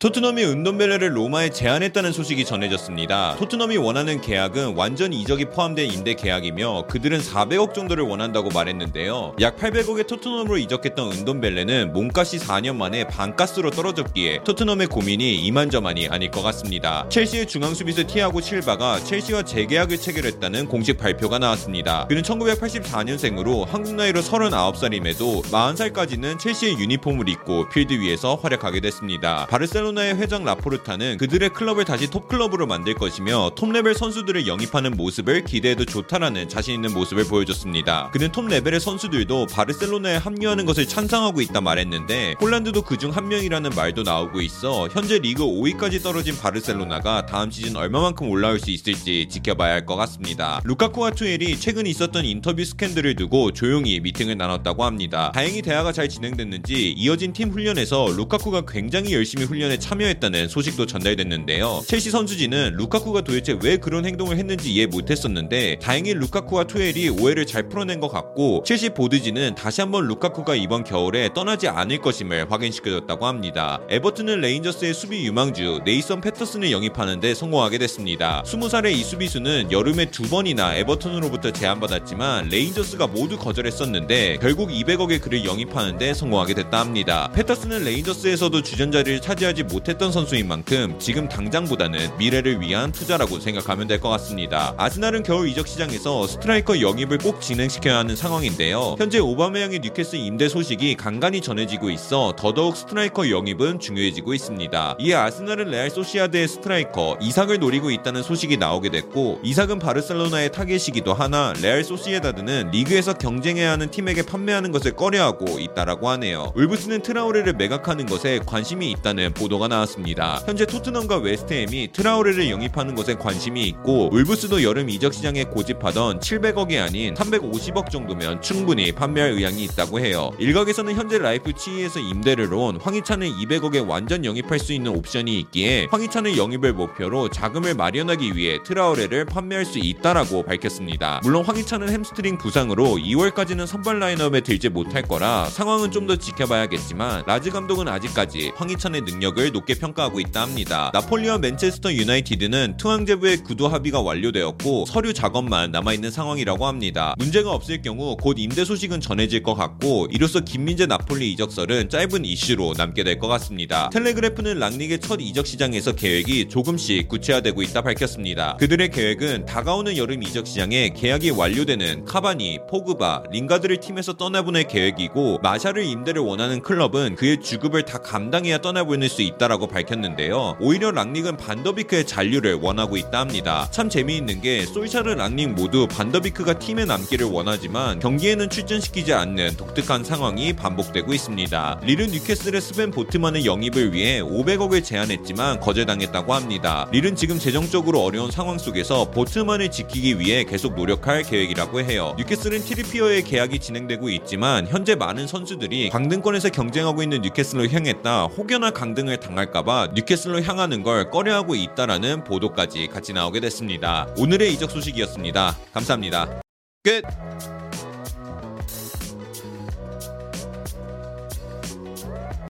토트넘이 은돈벨레를 로마에 제안했다는 소식이 전해졌습니다. 토트넘이 원하는 계약은 완전 이적이 포함된 임대 계약이며 그들은 400억 정도를 원한다고 말했는데요. 약 800억에 토트넘으로 이적했던 은돈벨레는 몸값이 4년 만에 반값으로 떨어졌기에 토트넘의 고민이 이만저만이 아닐 것 같습니다. 첼시의 중앙 수비수 티아고 실바가 첼시와 재계약을 체결했다는 공식 발표가 나왔습니다. 그는 1984년생으로 한국 나이로 39살임에도 40살까지는 첼시의 유니폼을 입고 필드 위에서 활약하게 됐습니다. 바르셀로 바르셀로나의 회장 라포르타는 그들의 클럽을 다시 톱클럽으로 만들 것이며 톱레벨 선수들을 영입하는 모습을 기대해도 좋다라는 자신 있는 모습을 보여줬습니다. 그는 톱레벨의 선수들도 바르셀로나에 합류하는 것을 찬성하고 있다 말했는데 홀란드도 그중 한 명이라는 말도 나오고 있어 현재 리그 5위까지 떨어진 바르셀로나가 다음 시즌 얼마만큼 올라올 수 있을지 지켜봐야 할 것 같습니다. 루카쿠와 투엘이 최근 있었던 인터뷰 스캔들을 두고 조용히 미팅을 나눴다고 합니다. 다행히 대화가 잘 진행됐는지 이어진 팀 훈련에서 루카쿠가 굉장히 열심히 훈련에 참여했다는 소식도 전달됐는데요. 첼시 선수진은 루카쿠가 도대체 왜 그런 행동을 했는지 이해 못했었는데 다행히 루카쿠와 투엘이 오해를 잘 풀어낸 것 같고 첼시 board진은 다시 한번 루카쿠가 이번 겨울에 떠나지 않을 것임을 확인시켜줬다고 합니다. 에버튼은 레인저스의 수비 유망주 네이선 패터슨을 영입하는데 성공하게 됐습니다. 20살의 이 수비수는 여름에 두 번이나 에버튼으로부터 제안받았지만 레인저스가 모두 거절했었는데 결국 200억에 그를 영입하는데 성공하게 됐다 합니다. 패터슨은 레인저스에서도 주전자리를 차지하지 못했던 선수인 만큼 지금 당장보다는 미래를 위한 투자라고 생각하면 될 것 같습니다. 아스날은 겨울 이적 시장에서 스트라이커 영입을 꼭 진행시켜야 하는 상황인데요. 현재 오바메양의 뉴캐슬 임대 소식이 간간히 전해지고 있어 더더욱 스트라이커 영입은 중요해지고 있습니다. 이에 아스날은 레알 소시에다드의 스트라이커 이삭을 노리고 있다는 소식이 나오게 됐고 이삭은 바르셀로나의 타겟이기도 하나 레알 소시에다드는 리그에서 경쟁해야 하는 팀에게 판매하는 것을 꺼려하고 있다라고 하네요. 울브스는 트라우레를 매각하는 것에 관심이 있다는 보도가 보도가 나왔습니다. 현재 토트넘과 웨스트햄이 트라우레를 영입하는 것에 관심이 있고 울브스도 여름 이적 시장에 고집하던 700억이 아닌 350억 정도면 충분히 판매할 의향이 있다고 해요. 일각에서는 현재 라이프치히에서 임대를 온 황희찬을 200억에 완전 영입할 수 있는 옵션이 있기에 황희찬의 영입을 목표로 자금을 마련하기 위해 트라우레를 판매할 수 있다라고 밝혔습니다. 물론 황희찬은 햄스트링 부상으로 2월까지는 선발 라인업에 들지 못할 거라 상황은 좀 더 지켜봐야겠지만 라즈 감독은 아직까지 황희찬의 능력을 높게 평가하고 있다 합니다. 나폴리와 맨체스터 유나이티드는 튀앙제브의 구두 합의가 완료되었고 서류 작업만 남아있는 상황이라고 합니다. 문제가 없을 경우 곧 임대 소식은 전해질 것 같고 이로써 김민재 나폴리 이적설은 짧은 이슈로 남게 될 것 같습니다. 텔레그래프는 랑닉의 첫 이적 시장에서 계획이 조금씩 구체화되고 있다 밝혔습니다. 그들의 계획은 다가오는 여름 이적 시장에 계약이 완료되는 카바니, 포그바, 링가드를 팀에서 떠나보낼 계획이고 마샬을 임대를 원하는 클럽은 그의 주급을 다 감당해야 떠나보낼 수 있다. 있다라고 밝혔는데요. 오히려 랑닉은 반더비크의 잔류를 원하고 있다 합니다. 참 재미있는 게 솔샤르 랑닉 모두 반더비크가 팀에 남기를 원하지만 경기에는 출전시키지 않는 독특한 상황이 반복되고 있습니다. 릴은 뉴캐슬의 스벤 보트만의 영입을 위해 500억을 제안했지만 거절당했다고 합니다. 릴은 지금 재정적으로 어려운 상황 속에서 보트만을 지키기 위해 계속 노력할 계획이라고 해요. 뉴캐슬은 트리피어의 계약이 진행되고 있지만 현재 많은 선수들이 강등권에서 경쟁하고 있는 뉴캐슬로 향했다 혹여나 강등을 당할까봐 뉴캐슬로 향하는 걸 꺼려하고 있다라는 보도까지 같이 나오게 됐습니다. 오늘의 이적 소식이었습니다. 감사합니다. 끝!